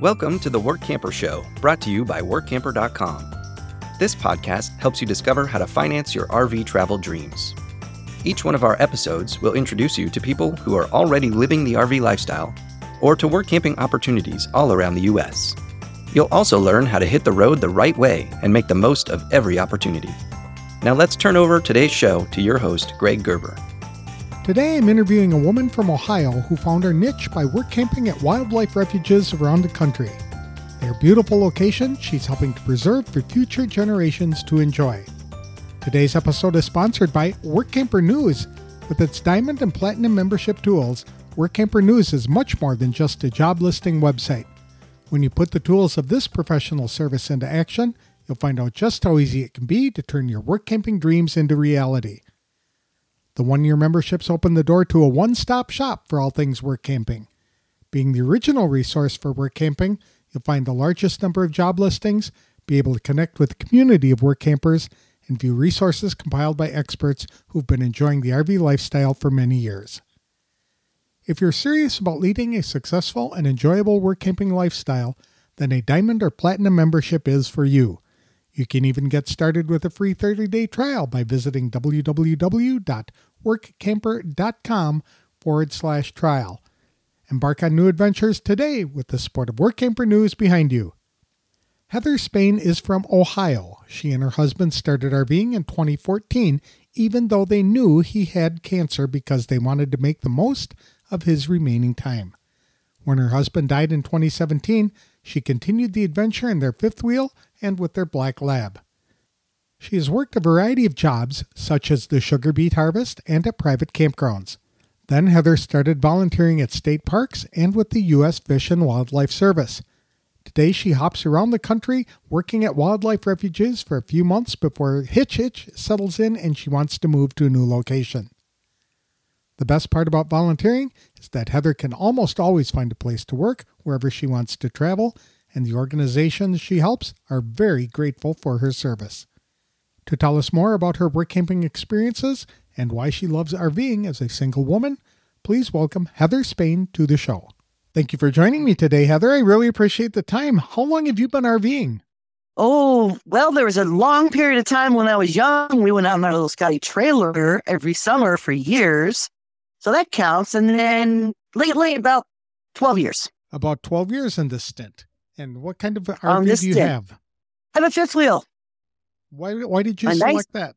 Welcome to the Work Camper Show, brought to you by WorkCamper.com. This podcast helps you discover how to finance your RV travel dreams. Each one of our episodes will introduce you to people who are already living the RV lifestyle or to work camping opportunities all around the U.S. You'll also learn how to hit the road the right way and make the most of every opportunity. Now let's turn over today's show to your host, Greg Gerber. Today I'm interviewing a woman from Ohio who found her niche by work camping at wildlife refuges around the country. Their beautiful location she's helping to preserve for future generations to enjoy. Today's episode is sponsored by Work Camper News. With its diamond and platinum membership tools, Work Camper News is much more than just a job listing website. When you put the tools of this professional service into action, you'll find out just how easy it can be to turn your work camping dreams into reality. The one year memberships open the door to a one stop shop for all things work camping. Being the original resource for work camping, you'll find the largest number of job listings, be able to connect with a community of work campers, and view resources compiled by experts who've been enjoying the RV lifestyle for many years. If you're serious about leading a successful and enjoyable work camping lifestyle, then a diamond or platinum membership is for you. You can even get started with a free 30 day trial by visiting www.workcamper.com forward slash trial. Embark on new adventures today with the support of WorkCamper News behind you. Heather Spain is from Ohio. She and her husband started RVing in 2014, even though they knew he had cancer because they wanted to make the most of his remaining time. When her husband died in 2017, she continued the adventure in their fifth wheel and with their black lab. She has worked a variety of jobs, such as the sugar beet harvest and at private campgrounds. Then Heather started volunteering at state parks and with the U.S. Fish and Wildlife Service. Today she hops around the country working at wildlife refuges for a few months before Hitch Itch settles in and she wants to move to a new location. The best part about volunteering is that Heather can almost always find a place to work wherever she wants to travel, and the organizations she helps are very grateful for her service. To tell us more about her brick camping experiences and why she loves RVing as a single woman, please welcome Heather Spain to the show. Thank you for joining me today, Heather. I really appreciate the time. How long have you been RVing? Oh, well, there was a long period of time when I was young. We went out in our little Scotty trailer every summer for years. So that counts. And then lately, about 12 years. About 12 years in this stint. And what kind of RV do you stint. have? I have a fifth wheel. Why, why did you select nice, that?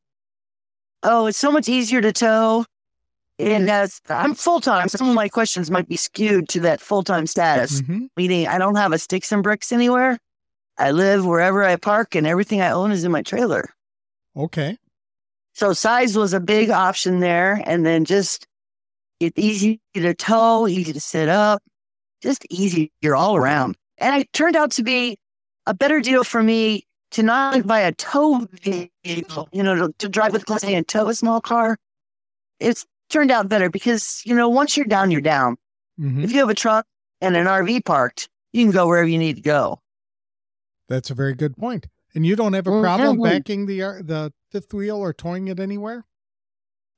Oh, it's so much easier to tow. And as I'm full time, some of my questions might be skewed to that full time status, mm-hmm. meaning I don't have a sticks and bricks anywhere. I live wherever I park, and everything I own is in my trailer. Okay. So size was a big option there, and then just it's easy to tow, easy to sit up, just easier all around. And it turned out to be a better deal for me to not buy a tow vehicle, you know, to, to drive with class A and tow a small car. It's turned out better because, you know, once you're down, you're down. Mm-hmm. If you have a truck and an RV parked, you can go wherever you need to go. That's a very good point. And you don't have a problem mm-hmm. backing the uh, the fifth wheel or towing it anywhere?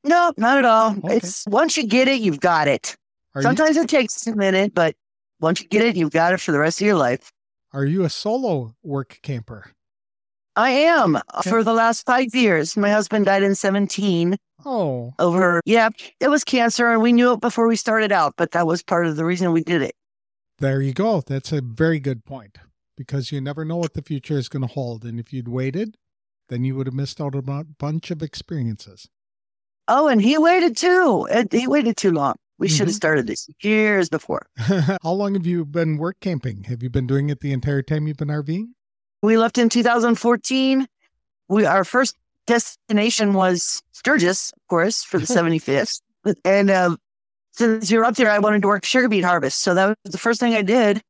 No, not at all. Okay. It's once you get it, you've got it. Are Sometimes you... it takes a minute, but once you get it, you've got it for the rest of your life. Are you a solo work camper? I am okay. for the last five years. My husband died in 17. Oh. Over, yeah, it was cancer, and we knew it before we started out, but that was part of the reason we did it. There you go. That's a very good point because you never know what the future is going to hold. And if you'd waited, then you would have missed out on a bunch of experiences. Oh, and he waited too. He waited too long. We mm-hmm. should have started this years before. How long have you been work camping? Have you been doing it the entire time you've been RVing? We left in 2014. We our first destination was Sturgis, of course, for the 75th. And um, since you're up there, I wanted to work sugar beet harvest. So that was the first thing I did.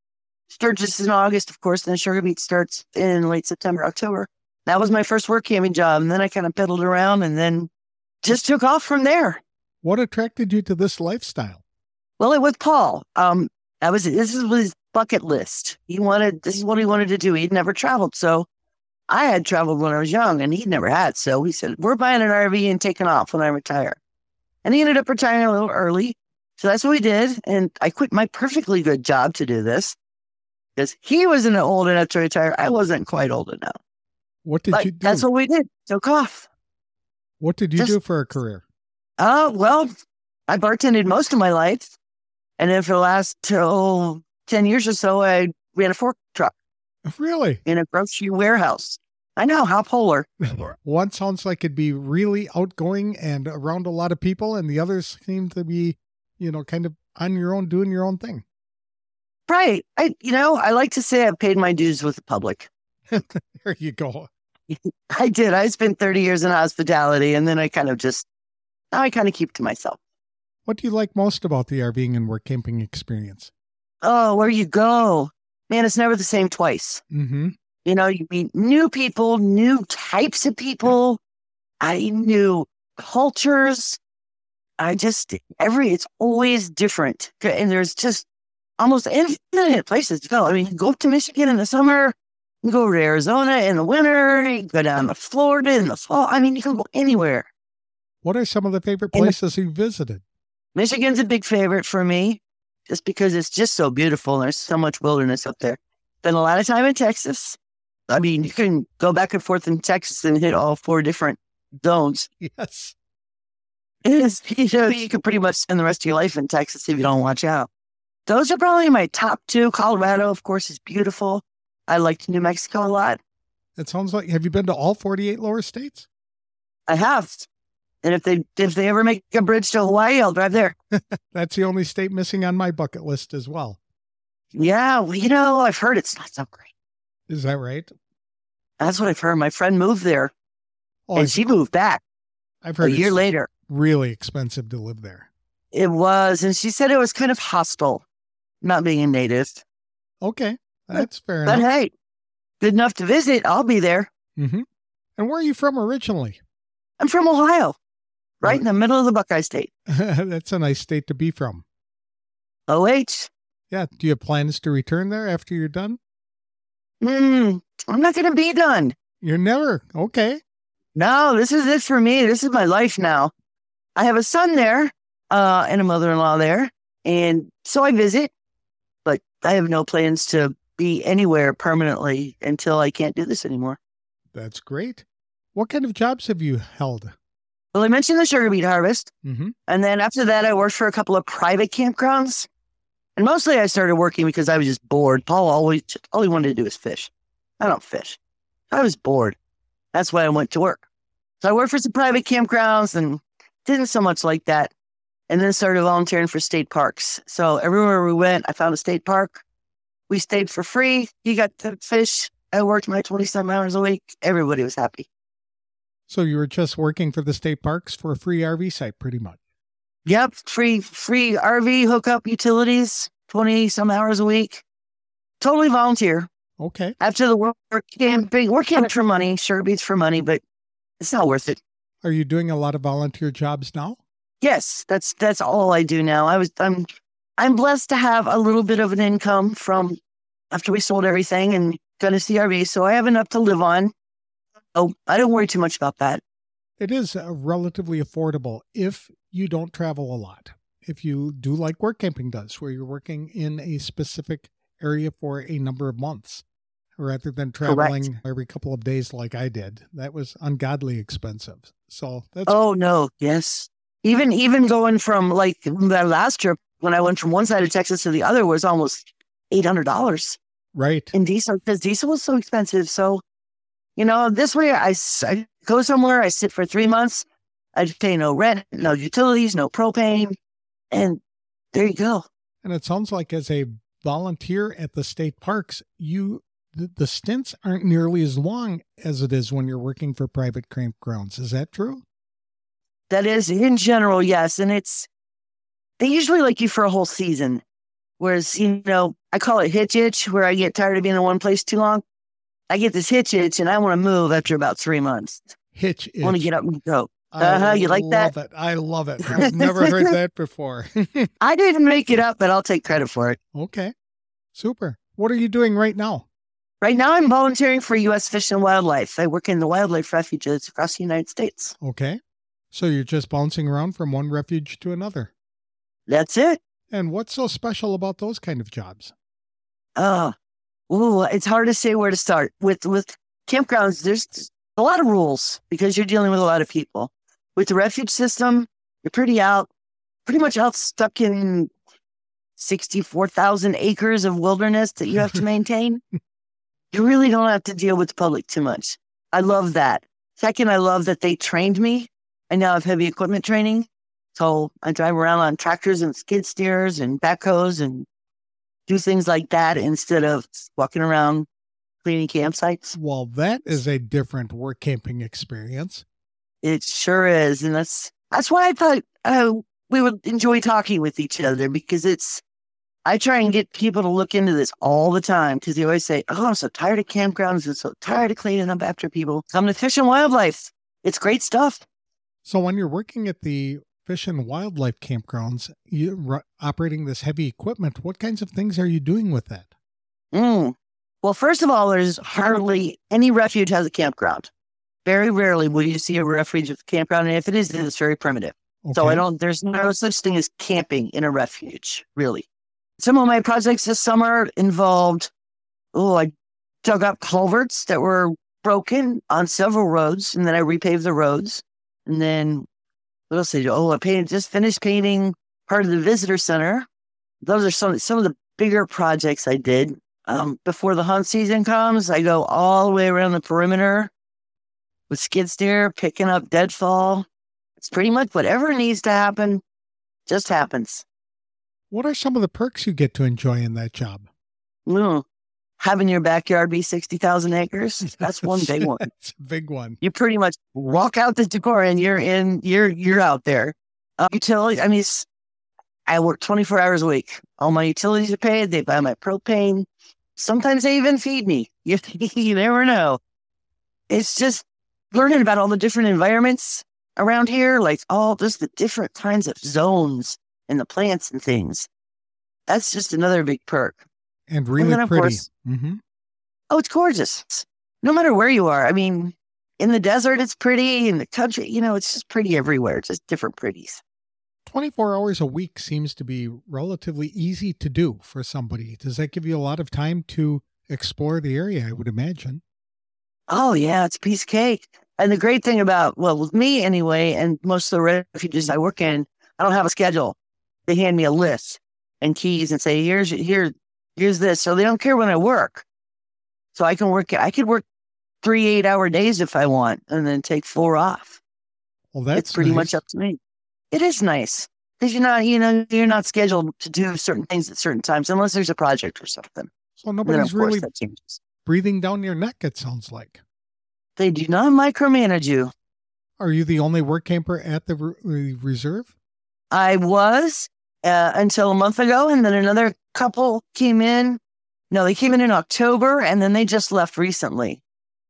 Sturgis is in August, of course, then sugar beet starts in late September, October. That was my first work camping job. And then I kind of pedaled around and then just took off from there. What attracted you to this lifestyle? Well, it was Paul. Um, I was this was bucket list. He wanted this is what he wanted to do. He'd never traveled, so I had traveled when I was young, and he'd never had. So he said, "We're buying an RV and taking off when I retire." And he ended up retiring a little early, so that's what we did. And I quit my perfectly good job to do this. because he wasn't old enough to retire. I wasn't quite old enough. What did But you do? that's what we did. Took off. what did you just- do for a career? Uh, well, I bartended most of my life. And then for the last oh, 10 years or so, I ran a fork truck Really? in a grocery warehouse. I know how polar. One sounds like it'd be really outgoing and around a lot of people, and the others seem to be, you know, kind of on your own, doing your own thing. Right. I, you know, I like to say I've paid my dues with the public. There you go. I did. I spent 30 years in hospitality and then I kind of just, now I kind of keep to myself. What do you like most about the RVing and work camping experience? Oh, where you go. Man, it's never the same twice. Mm-hmm. You know, you meet new people, new types of people. I knew cultures. I just, every, it's always different. And there's just almost infinite places to go. I mean, you go up to Michigan in the summer, you go to Arizona in the winter, you go down to Florida in the fall. I mean, you can go anywhere. What are some of the favorite And the- places you visited? Michigan's a big favorite for me just because it's just so beautiful. and There's so much wilderness up there. Spent a lot of time in Texas. I mean, you can go back and forth in Texas and hit all four different zones. Yes. It is, you know, you can pretty much spend the rest of your life in Texas if you don't watch out. Those are probably my top two. Colorado, of course, is beautiful. I liked New Mexico a lot. It sounds like, have you been to all 48 lower states? I have. And if they if they ever make a bridge to Hawaii, I'll drive there. That's the only state missing on my bucket list as well. Yeah, well, you know, I've heard it's not so great. Is that right? That's what I've heard. My friend moved there Oh, and I've, she moved back I've heard a year it's later. really expensive to live there. It was, and she said it was kind of hostile, not being a native. Okay. That's fair But enough. hey, good enough to visit. I'll be there. hmm And where are you from originally? I'm from Ohio, right in the middle of the Buckeye State. That's a nice state to be from. OH. Yeah. Do you have plans to return there after you're done? Mm, I'm not going to be done. You're never. Okay. No, this is it for me. This is my life now. I have a son there, uh, and a mother-in-law there, and so I visit, but I have no plans to be anywhere permanently until I can't do this anymore. That's great. What kind of jobs have you held? Well, I mentioned the sugar beet harvest, Mm-hmm. and then after that, I worked for a couple of private campgrounds, and mostly I started working because I was just bored. Paul always all he wanted to do was fish. I don't fish. I was bored. That's why I went to work. So I worked for some private campgrounds and didn't so much like that. And then started volunteering for state parks. So everywhere we went, I found a state park. We stayed for free. You got to fish. I worked my 27 hours a week. Everybody was happy. So you were just working for the state parks for a free RV site, pretty much. Yep. Free, free RV hookup utilities, 20 some hours a week. Totally volunteer. Okay. After the work camping, we're camping for money. Sure beats for money, but it's not worth it. Are you doing a lot of volunteer jobs now? Yes, that's that's all I do now. I was I'm I'm blessed to have a little bit of an income from after we sold everything and got a CRV, so I have enough to live on. Oh, I don't worry too much about that. It is uh, relatively affordable if you don't travel a lot. If you do like work camping does, where you're working in a specific area for a number of months rather than traveling every couple of days like I did. That was ungodly expensive. So that's Oh no, yes. Even even going from like that last trip when I went from one side of Texas to the other was almost eight hundred dollars right. in diesel because diesel was so expensive. So, you know, this way I go somewhere, I sit for three months, I pay no rent, no utilities, no propane, and there you go. And it sounds like as a volunteer at the state parks, you the, the stints aren't nearly as long as it is when you're working for private campgrounds. Is that true? That is in general, yes. And it's, they usually like you for a whole season. Whereas, you know, I call it hitch itch, where I get tired of being in one place too long. I get this hitch itch and I want to move after about three months. Hitch. I want to get up and go. I Uh-huh, you like that? love it. I love it. I've never heard that before. I didn't make it up, but I'll take credit for it. okay. Super. What are you doing right now? Right now, I'm volunteering for U.S. Fish and Wildlife. I work in the wildlife refuges across the United States. Okay. So you're just bouncing around from one refuge to another. That's it. And what's so special about those kind of jobs? Uh, Ooh, it's hard to say where to start. With with campgrounds, there's a lot of rules because you're dealing with a lot of people. With the refuge system, you're pretty out, pretty much out stuck in 64,000 acres of wilderness that you have to maintain. you really don't have to deal with the public too much. I love that. Second, I love that they trained me. I now have heavy equipment training. So I drive around on tractors and skid steers and backhoes and do things like that instead of walking around cleaning campsites. Well, that is a different work camping experience. It sure is, and that's that's why I thought uh, we would enjoy talking with each other because it's. I try and get people to look into this all the time because they always say, "Oh, I'm so tired of campgrounds and so tired of cleaning up after people." Come to Fish and Wildlife. It's great stuff. So when you're working at the fish and wildlife campgrounds, you operating this heavy equipment. What kinds of things are you doing with that? Mm. Well, first of all, there's hardly any refuge has a campground. Very rarely will you see a refuge with a campground, and if it is, it's very primitive. Okay. So I don't. There's no such thing as camping in a refuge, really. Some of my projects this summer involved. Oh, I dug up culverts that were broken on several roads, and then I repaved the roads. And then else did Oh, I painted, just finished painting part of the visitor center. Those are some some of the bigger projects I did. Um, before the hunt season comes, I go all the way around the perimeter with skid steer, picking up deadfall. It's pretty much whatever needs to happen, just happens. What are some of the perks you get to enjoy in that job? Mm, having your backyard be 60,000 acres. That's one big one. That's a big one. You pretty much walk out the door and you're in, you're, you're out there. Uh, utility, I mean, I work 24 hours a week. All my utilities are paid. They buy my propane. Sometimes they even feed me. You, you never know. It's just learning about all the different environments around here, like all just the different kinds of zones and the plants and things. That's just another big perk and really and pretty. Course, mm-hmm. Oh, it's gorgeous. No matter where you are. I mean, in the desert, it's pretty. In the country, you know, it's just pretty everywhere. It's just different pretties. 24 hours a week seems to be relatively easy to do for somebody. Does that give you a lot of time to explore the area, I would imagine? Oh, yeah, it's a piece of cake. And the great thing about, well, with me anyway, and most of the refuges I work in, I don't have a schedule. They hand me a list and keys and say, here's, here, here's this. So they don't care when I work. So I can work, I could work three eight hour days if I want and then take four off. Well, that's it's pretty nice. much up to me. It is nice because you're not, you know, you're not scheduled to do certain things at certain times unless there's a project or something. So nobody's really breathing down your neck, it sounds like. They do not micromanage you. Are you the only work camper at the re- reserve? I was uh, until a month ago, and then another couple came in. No, they came in in October, and then they just left recently.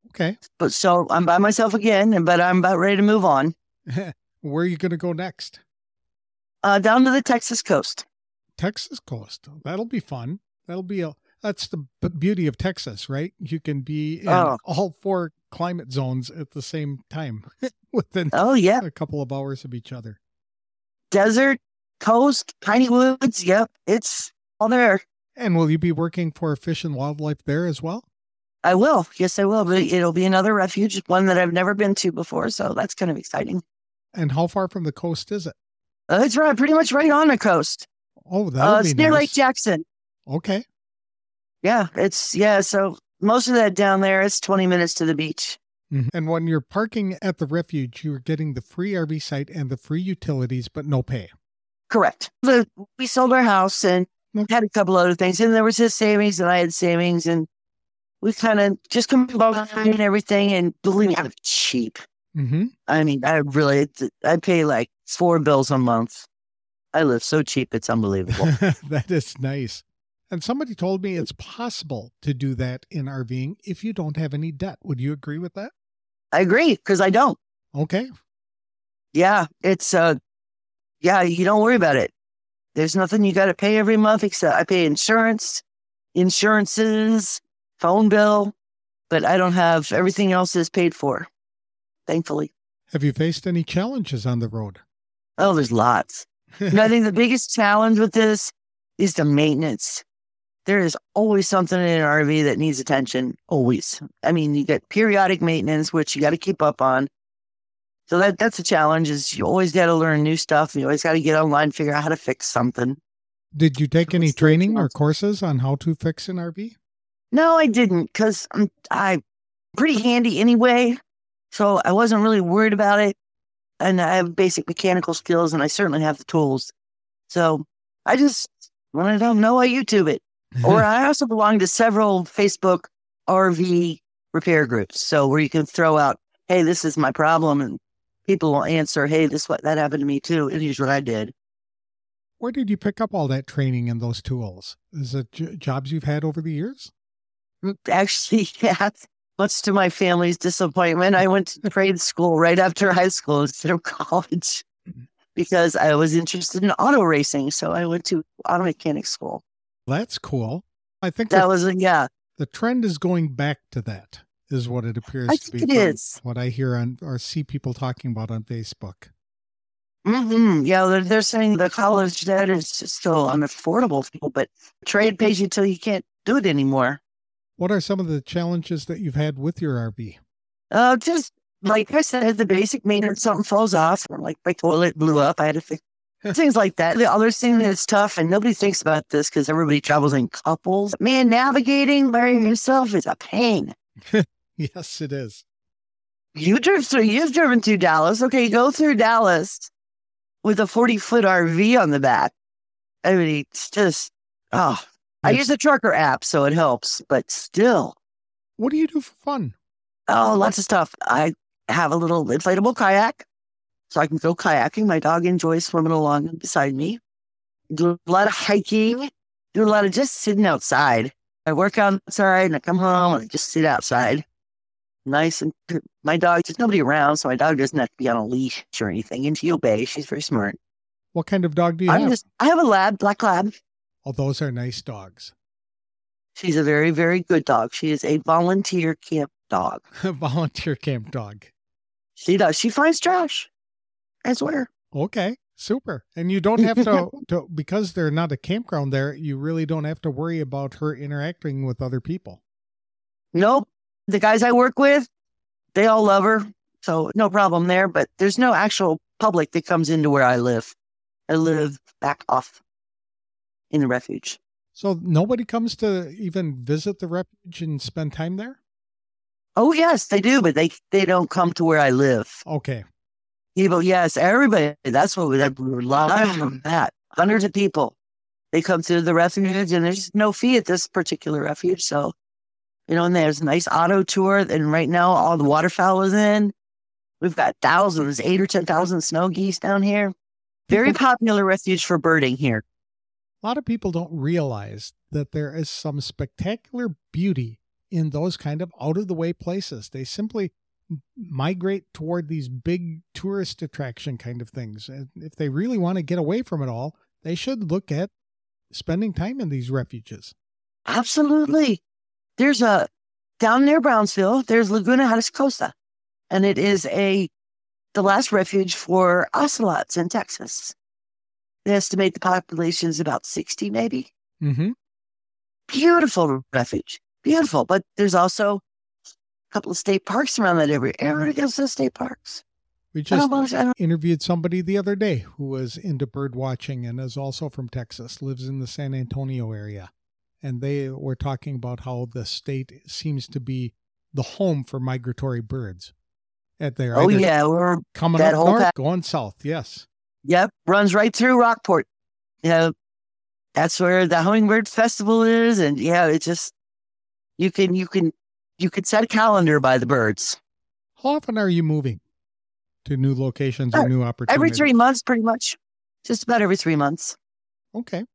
Okay. But so I'm by myself again, but I'm about ready to move on. Where are you going to go next? Uh, down to the Texas coast. Texas coast. That'll be fun. That'll be a. That's the beauty of Texas, right? You can be in oh. all four climate zones at the same time within. Oh yeah, a couple of hours of each other. Desert, coast, piney woods. Yep, it's all there. And will you be working for Fish and Wildlife there as well? I will. Yes, I will. But it'll be another refuge, one that I've never been to before. So that's kind of exciting. And how far from the coast is it? Uh, it's right, pretty much right on the coast. Oh, that uh, it's near nice. Lake Jackson. Okay. Yeah, it's yeah. So most of that down there is twenty minutes to the beach. Mm-hmm. And when you're parking at the refuge, you're getting the free RV site and the free utilities, but no pay. Correct. We sold our house and had a couple other things, and there was his savings, and I had savings, and we kind of just combined everything. And believe me, I'm cheap. Mm-hmm. I mean, I really, I pay like four bills a month. I live so cheap, it's unbelievable. that is nice. And somebody told me it's possible to do that in RVing if you don't have any debt. Would you agree with that? I agree because I don't. Okay. Yeah, it's uh yeah, you don't worry about it. There's nothing you got to pay every month except I pay insurance, insurances, phone bill, but I don't have everything else is paid for. Thankfully. Have you faced any challenges on the road? Oh, there's lots. I think the biggest challenge with this is the maintenance. there is always something in an RV that needs attention. Always. I mean, you get periodic maintenance, which you got to keep up on. So that that's a challenge. Is you always got to learn new stuff. You always got to get online, figure out how to fix something. Did you take any training or courses on how to fix an RV? No, I didn't, because I'm I pretty handy anyway. So I wasn't really worried about it. And I have basic mechanical skills, and I certainly have the tools. So I just when I don't know, I YouTube it. or I also belong to several Facebook RV repair groups. So where you can throw out, hey, this is my problem, and people will answer, hey, this what that happened to me too. And here's what I did. Where did you pick up all that training and those tools? Is it j- jobs you've had over the years? Mm, actually, yeah, much to my family's disappointment, I went to trade school right after high school instead of college because I was interested in auto racing. So I went to auto mechanic school. That's cool. I think That that was, a, yeah, the trend is going back to that, is what it appears I to be. it. What I hear on or see people talking about on Facebook. hmm Yeah, they're, they're saying the college debt is still unaffordable but trade pays you till you can't do it anymore. What are some of the challenges that you've had with your RV? Uh, just like I said, the basic maintenance, something falls off, or like my toilet blew up, I had to fix things like that. The other thing that's tough, and nobody thinks about this because everybody travels in couples. Man, navigating by yourself is a pain. Yes, it is. You drove through, you've driven through Dallas. Okay, go through Dallas with a 40 foot RV on the back. I mean, it's just, oh, I use the trucker app, so it helps, but still, What do you do for fun? oh, lots of stuff. I have a little inflatable kayak, so I can go kayaking. My dog enjoys swimming along beside me. Do a lot of hiking, do a lot of just sitting outside. I work outside and I come home and I just sit outside. Nice and my dog, there's nobody around, so my dog doesn't have to be on a leash or anything. And she obeys. She's very smart. What kind of dog do you I'm have? just, I have a lab, black lab. Oh, those are nice dogs. She's a very, very good dog. She is a volunteer camp dog. a Volunteer camp dog. She does. She finds trash. I swear. Okay, super. And you don't have to, to because they're not a campground there, you really don't have to worry about her interacting with other people. Nope. The guys I work with, they all love her. So no problem there. But there's no actual public that comes into where I live. I live back off in the refuge. So nobody comes to even visit the refuge and spend time there? Oh yes, they do, but they they don't come to where I live. Okay. People, yes, everybody. That's what we have a lot of that. Hundreds of people. They come to the refuge and there's no fee at this particular refuge. So, you know, and there's a nice auto tour. And right now all the waterfowl is in. We've got thousands, eight or 10,000 snow geese down here. Very popular refuge for birding here. A lot of people don't realize that there is some spectacular beauty in those kind of out of the way places. They simply migrate toward these big tourist attraction kind of things. And if they really want to get away from it all, they should look at spending time in these refuges. Absolutely. There's a down near Brownsville, there's Laguna Atascosa, and it is a the last refuge for ocelots in Texas. They estimate the population is about 60, maybe. Mm-hmm. Beautiful refuge. Beautiful. But there's also a couple of state parks around that area. Everybody goes to the state parks. We just interviewed somebody the other day who was into bird watching and is also from Texas, lives in the San Antonio area. And they were talking about how the state seems to be the home for migratory birds. At their oh, yeah. We're, coming that up whole north, pa- going south. Yes. yep. Runs right through Rockport. You know, that's where the Hummingbird Festival is. And yeah, it's just, you can, you can, you can set a calendar by the birds. How often are you moving to new locations or Uh, new opportunities? Every three months, pretty much. Just about every three months. Okay.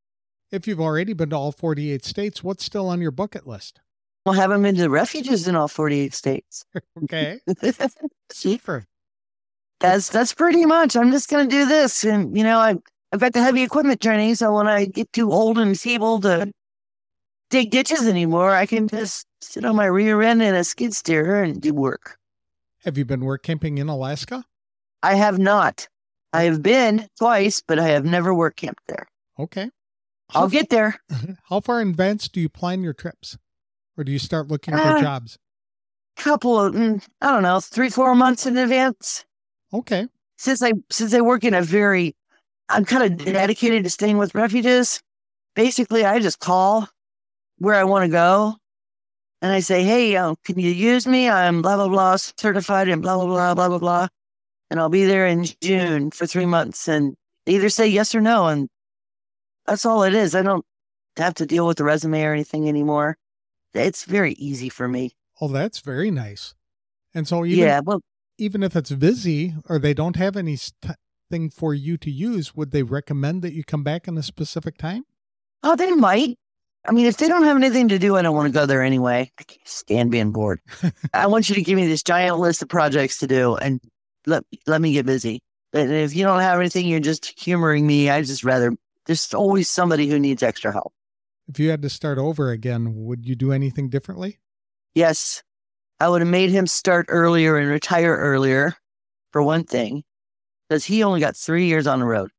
If you've already been to all 48 states, what's still on your bucket list? We'll have them into refuges in all 48 states. Okay. Super. that's that's pretty much. I'm just gonna do this, and you know, I I've got the heavy equipment training, so when I get too old and feeble to dig ditches anymore, I can just sit on my rear end in a skid steer and do work. Have you been work camping in Alaska? I have not. I have been twice, but I have never work camped there. Okay. I'll get there. How far in advance do you plan your trips? Or do you start looking for Uh, jobs? Couple of, mm, I don't know, three, four months in advance. Okay. Since I since I work in a very, I'm kind of dedicated to staying with refugees. Basically, I just call where I want to go, and I say, "Hey, uh, can you use me? I'm blah blah blah certified and blah blah blah blah blah blah, and I'll be there in June for three months." And they either say yes or no, and that's all it is. I don't have to deal with the resume or anything anymore. It's very easy for me. Oh, that's very nice. And so even yeah, well, even if it's busy or they don't have anything for you to use, would they recommend that you come back in a specific time? Oh, they might. I mean, if they don't have anything to do, I don't want to go there anyway. I can't stand being bored. I want you to give me this giant list of projects to do and let let me get busy. And if you don't have anything, you're just humoring me. I just rather there's always somebody who needs extra help. If you had to start over again, would you do anything differently? Yes, I would have made him start earlier and retire earlier, for one thing, because he only got three years on the road.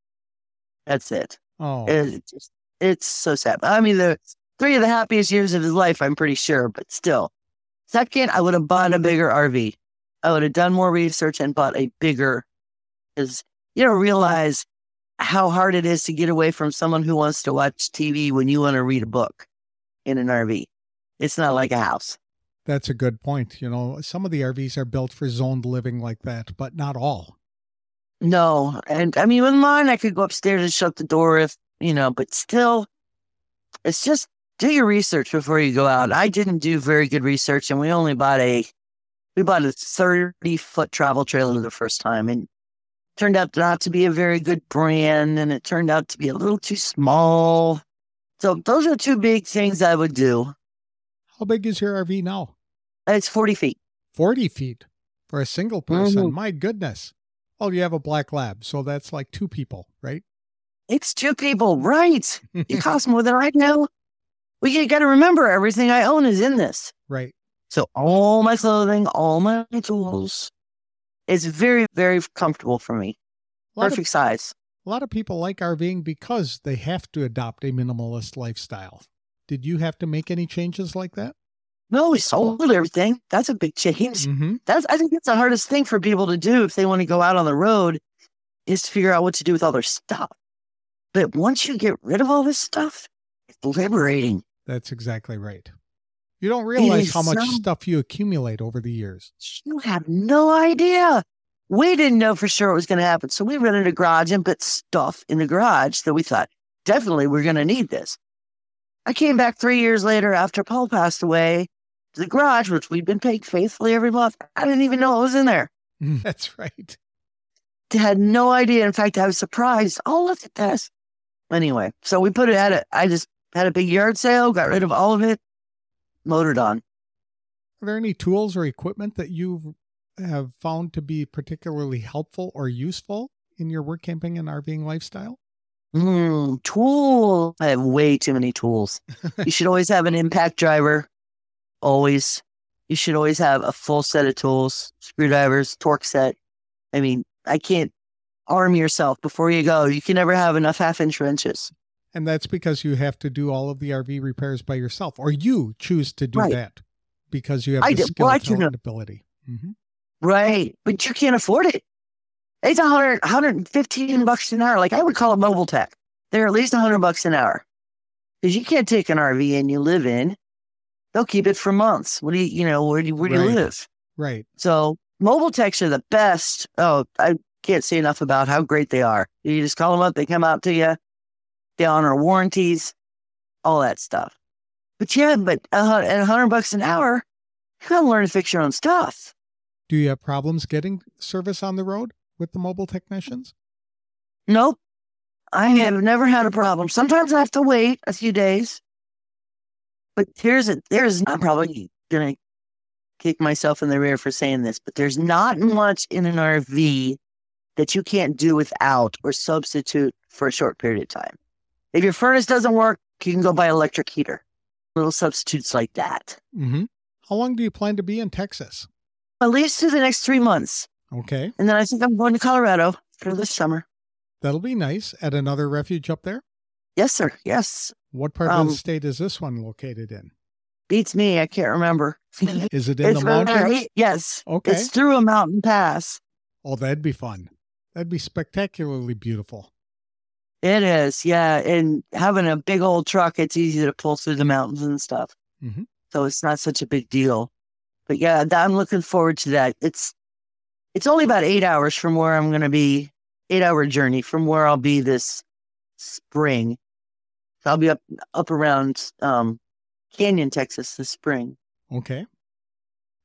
That's it. Oh, It's just, it's so sad. I mean, the three of the happiest years of his life, I'm pretty sure, but still. Second, I would have bought a bigger RV. I would have done more research and bought a bigger, because you don't realize how hard it is to get away from someone who wants to watch TV when you want to read a book in an RV. It's not like a house. that's a good point. You know, some of the RVs are built for zoned living like that, but not all. No. And I mean, with mine, I could go upstairs and shut the door if, you know, but still, it's just do your research before you go out. I didn't do very good research and we only bought a, we bought a 30 foot travel trailer the first time and turned out not to be a very good brand and it turned out to be a little too small. So those are two big things I would do. How big is your RV now? It's 40 feet. 40 feet for a single person. Mhm. My goodness. Oh, you have a black lab. So that's like two people, right? It's two people, right? It costs more than right now. Well, you got to remember everything I own is in this. right. So all my clothing, all my tools, it's very, very comfortable for me. Lot, of, Perfect size. a lot of people like RVing because they have to adopt a minimalist lifestyle. Did you have to make any changes like that? No, we sold everything. That's a big change. Mm-hmm. That's I think that's the hardest thing for people to do if they want to go out on the road is to figure out what to do with all their stuff. But once you get rid of all this stuff, it's liberating. That's exactly right. You don't realize how much so- stuff you accumulate over the years. You have no idea. We didn't know for sure it was going to happen. So we rented a garage and put stuff in the garage that we thought definitely we're going to need this. I came back three years later after Paul passed away to the garage, which we'd been paying faithfully every month. I didn't even know it was in there. Mm, that's right. I had no idea. In fact, I was surprised. Oh, look at this. Anyway, so we put it at it. I just had a big yard sale, got rid of all of it, motored on. Are there any tools or equipment that you have found to be particularly helpful or useful in your work camping and RVing lifestyle? Mm, tool. I have way too many tools. you should always have an impact driver. Always. You should always have a full set of tools, screwdrivers, torque set. I mean, I can't arm yourself before you go. You can never have enough half inch wrenches. And that's because you have to do all of the RV repairs by yourself, or you choose to do Right. that because you have I the skill, well, I talent, do and ability. hmm Right. But you can't afford it. It's a hundred, hundred and fifteen bucks an hour. Like I would call it mobile tech. They're at least a hundred bucks an hour. Because you can't take an RV and you live in. They'll keep it for months. What do you, you know, where do you, where do you live? Right. So mobile techs are the best. Oh, I can't say enough about how great they are. You just call them up, they come out to you, they honor warranties, all that stuff. But yeah, but uh, at a hundred bucks an hour, you gotta learn to fix your own stuff. Do you have problems getting service on the road with the mobile technicians? Nope. I have never had a problem. Sometimes I have to wait a few days. But here's a there's I'm probably gonna kick myself in the rear for saying this, but there's not much in an RV that you can't do without or substitute for a short period of time. If your furnace doesn't work, you can go buy electric heater. Little substitutes like that. Mm-hmm. How long do you plan to be in Texas? At least through the next three months. Okay. And then I think I'm going to Colorado for this summer. That'll be nice. At another refuge up there? Yes, sir. Yes. What part of Um, the state is this one located in? Beats me. I can't remember. Is it in It's the right- mountains? Yes. Okay. It's through a mountain pass. Oh, that'd be fun. That'd be spectacularly beautiful. It is, yeah. And having a big old truck, it's easy to pull through the mountains and stuff. Mhm. So it's not such a big deal. But yeah, I'm looking forward to that. It's it's only about eight hours from where I'm going to be. Eight hour journey from where I'll be this spring. So I'll be up up around um, Canyon, Texas, this spring. Okay.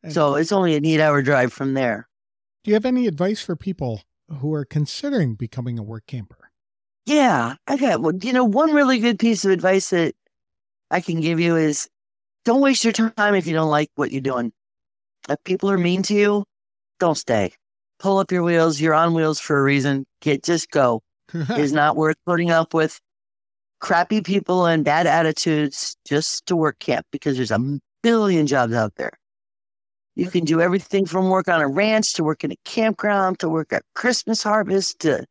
And- So it's only an eight hour drive from there. Do you have any advice for people who are considering becoming a work camper? Yeah, I got well, you know, one really good piece of advice that I can give you is don't waste your time if you don't like what you're doing. If people are mean to you, don't stay. Pull up your wheels. You're on wheels for a reason. Get just go. It's not worth putting up with crappy people and bad attitudes just to work camp because there's a billion jobs out there. You can do everything from work on a ranch to work in a campground to work at Christmas harvest to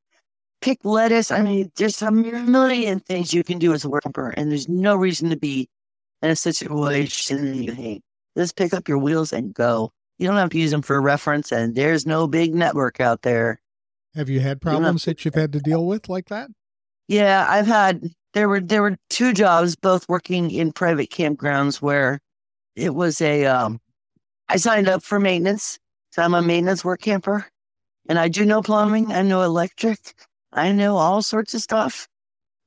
pick lettuce. I mean, there's a million things you can do as a worker, and there's no reason to be in a situation that you hate. Just pick up your wheels and go. You don't have to use them for reference, and there's no big network out there. have you had problems to- that you've had to deal with like that? Yeah, I've had there were there were two jobs, both working in private campgrounds where it was a um I signed up for maintenance. So I'm a maintenance work camper. And I do know plumbing, I know electric, I know all sorts of stuff.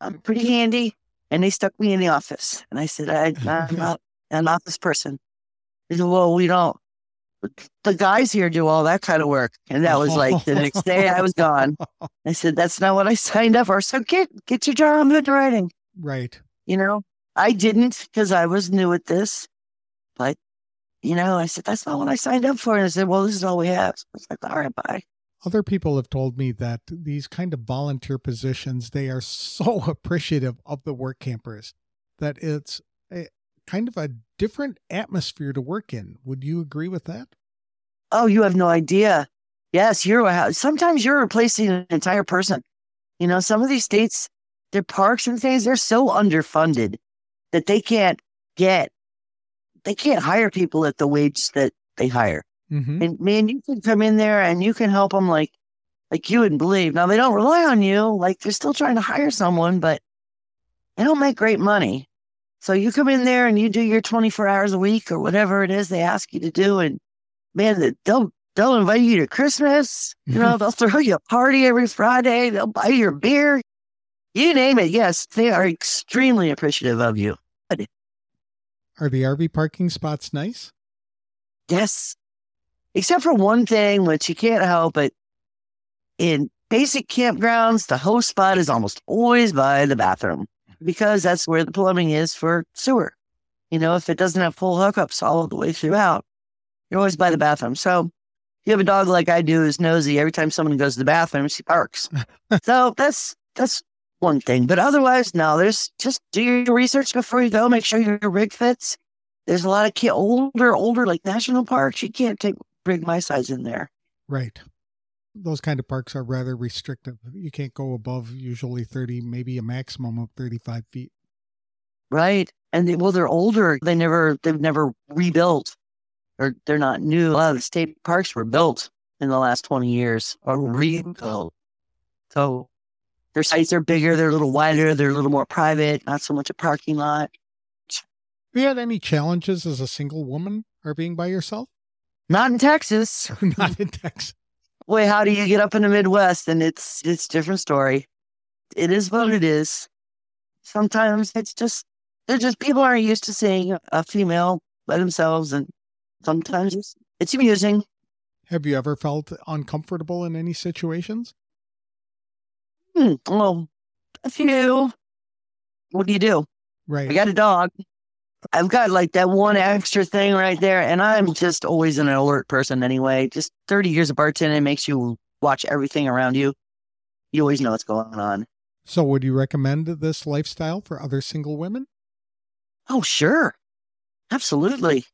I'm pretty mm-hmm. handy. And they stuck me in the office. And I said, I, I'm not an office person. They said, Well, we don't the guys here do all that kind of work. And that was like the next day I was gone. I said, that's not what I signed up for. So get get your job in writing. Right. You know, I didn't because I was new at this. But, you know, I said, that's not what I signed up for. And I said, well, this is all we have. So I was like, all right, bye. Other people have told me that these kind of volunteer positions, they are so appreciative of the work campers that it's a kind of a different atmosphere to work in. Would you agree with that? Oh, you have no idea. Yes, you're sometimes you're replacing an entire person. You know, some of these states, their parks and things, they're so underfunded that they can't get, they can't hire people at the wage that they hire. Mm-hmm. And man, you can come in there and you can help them like, like you wouldn't believe. Now they don't rely on you. Like they're still trying to hire someone, but they don't make great money. So you come in there and you do your 24 hours a week or whatever it is they ask you to do. And man, th- they'll, they'll invite you to Christmas. You know, they'll throw you a party every Friday. They'll buy your beer. You name it. Yes, they are extremely appreciative of you. Are the RV parking spots nice? Yes. Except for one thing, which you can't help it. In basic campgrounds, the host spot is almost always by the bathroom because that's where the plumbing is for sewer. You know, if it doesn't have full hookups all the way throughout, you're always by the bathroom. So if you have a dog like I do who's nosy, every time someone goes to the bathroom, she barks. so that's that's one thing. But otherwise, no, there's just do your research before you go. Make sure your rig fits. There's a lot of older, older like national parks. You can't take rig my size in there. Right. Those kind of parks are rather restrictive. You can't go above usually 30, maybe a maximum of 35 feet. Right. And they, well, they're older. They never, they've never rebuilt or they're not new. A lot of the state parks were built in the last 20 years or rebuilt. So their sites are bigger. They're a little wider. They're a little more private, not so much a parking lot. Have you had any challenges as a single woman or being by yourself? Not in Texas. Not in Texas. Boy, how do you get up in the Midwest? And it's, it's a different story. It is what it is. Sometimes it's just, they're just, people aren't used to seeing a female by themselves. And sometimes it's, it's amusing. Have you ever felt uncomfortable in any situations? Hmm, well, a few. What do you do? Right. I got a dog. I've got like that one extra thing right there, and I'm just always an alert person anyway. Just 30 years of bartending makes you watch everything around you. You always know what's going on. So, would you recommend this lifestyle for other single women? Oh, sure. Absolutely.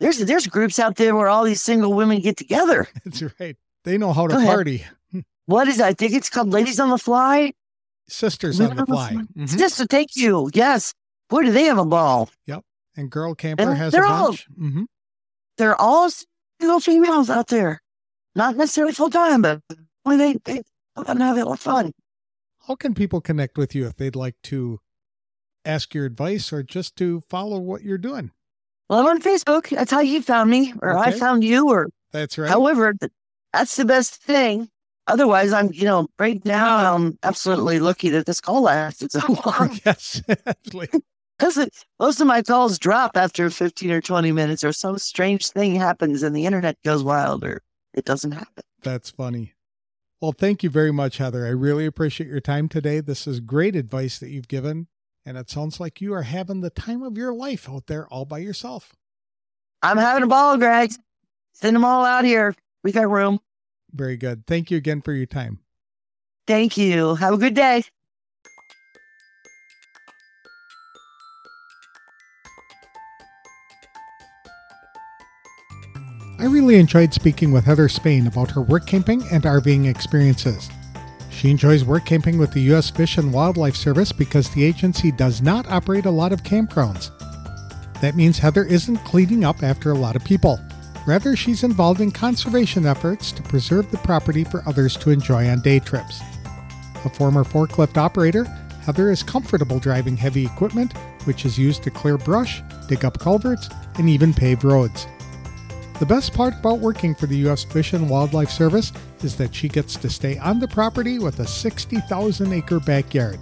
There's there's groups out there where all these single women get together. That's right. They know how to party. What is that? I think it's called Ladies on the Fly. Sisters on the fly. Mhm. Just to take you. Yes. Boy, do they have a ball. Yep. And Girl Camper And has a they're all- bunch. hmm They're all single females out there. Not necessarily full time, but they, they have a lot of fun. How can people connect with you if they'd like to ask your advice or just to follow what you're doing? Well, I'm on Facebook. That's how you found me, or I found you, or That's right. however, that's the best thing. Otherwise, I'm, you know, right now, I'm absolutely lucky that this call lasted so long yes, absolutely. Because most of my calls drop after 15 or 20 minutes, or some strange thing happens and the internet goes wild, or it doesn't happen. That's funny. Well, thank you very much, Heather. I really appreciate your time today. This is great advice that you've given. And it sounds like you are having the time of your life out there all by yourself. I'm having a ball, Greg. Send them all out here. We got room. Very good. Thank you again for your time. Thank you. Have a good day. I really enjoyed speaking with Heather Spain about her work camping and RVing experiences. She enjoys work camping with the U.S. Fish and Wildlife Service because the agency does not operate a lot of campgrounds. That means Heather isn't cleaning up after a lot of people. Rather, she's involved in conservation efforts to preserve the property for others to enjoy on day trips. A former forklift operator, Heather is comfortable driving heavy equipment, which is used to clear brush, dig up culverts, and even pave roads. The best part about working for the U.S. Fish and Wildlife Service is that she gets to stay on the property with a 60,000 acre backyard.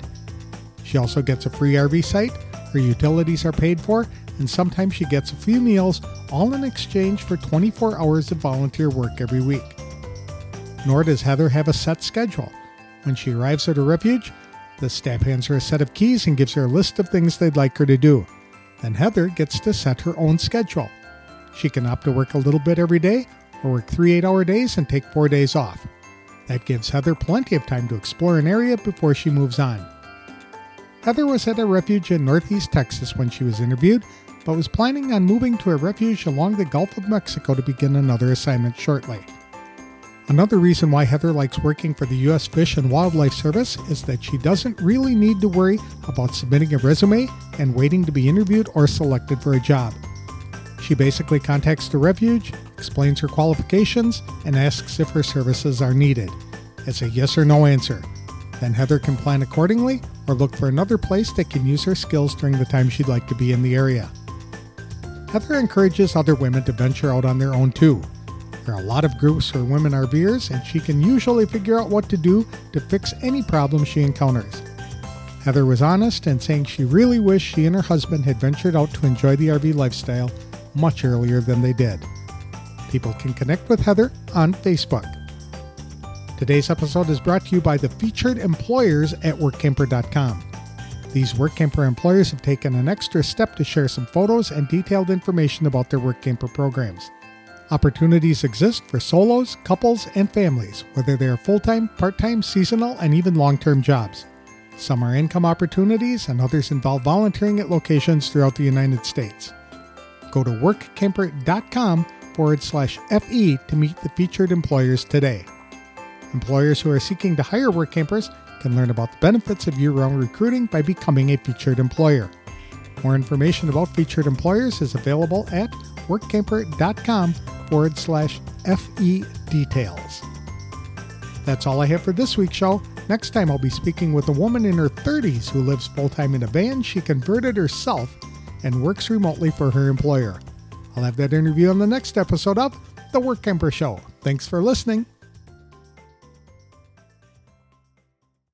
She also gets a free RV site, her utilities are paid for, and sometimes she gets a few meals, all in exchange for 24 hours of volunteer work every week. Nor does Heather have a set schedule. When she arrives at her refuge, the staff hands her a set of keys and gives her a list of things they'd like her to do. Then Heather gets to set her own schedule. She can opt to work a little bit every day or work three eight hour days and take four days off. That gives Heather plenty of time to explore an area before she moves on. Heather was at a refuge in northeast Texas when she was interviewed, but was planning on moving to a refuge along the Gulf of Mexico to begin another assignment shortly. Another reason why Heather likes working for the U.S. Fish and Wildlife Service is that she doesn't really need to worry about submitting a resume and waiting to be interviewed or selected for a job. She basically contacts the refuge, explains her qualifications, and asks if her services are needed. It's a yes or no answer. Then Heather can plan accordingly or look for another place that can use her skills during the time she'd like to be in the area. Heather encourages other women to venture out on their own too. There are a lot of groups for women are RVers, and she can usually figure out what to do to fix any problem she encounters. Heather was honest in saying she really wished she and her husband had ventured out to enjoy the RV lifestyle much earlier than they did. People can connect with Heather on Facebook. Today's episode is brought to you by the featured employers at Workamper.com. These Workamper employers have taken an extra step to share some photos and detailed information about their Workamper programs. Opportunities exist for solos, couples, and families, whether they are full time, part time, seasonal, and even long term jobs. Some are income opportunities, and others involve volunteering at locations throughout the United States. Go to workamper.com forward slash FE to meet the featured employers today. Employers who are seeking to hire work campers can learn about the benefits of year round recruiting by becoming a featured employer. More information about featured employers is available at workamper.com forward slash FE details. That's all I have for this week's show. Next time, I'll be speaking with a woman in her 30s who lives full time in a van she converted herself and works remotely for her employer. I'll have that interview on the next episode of The Workamper Show. Thanks for listening.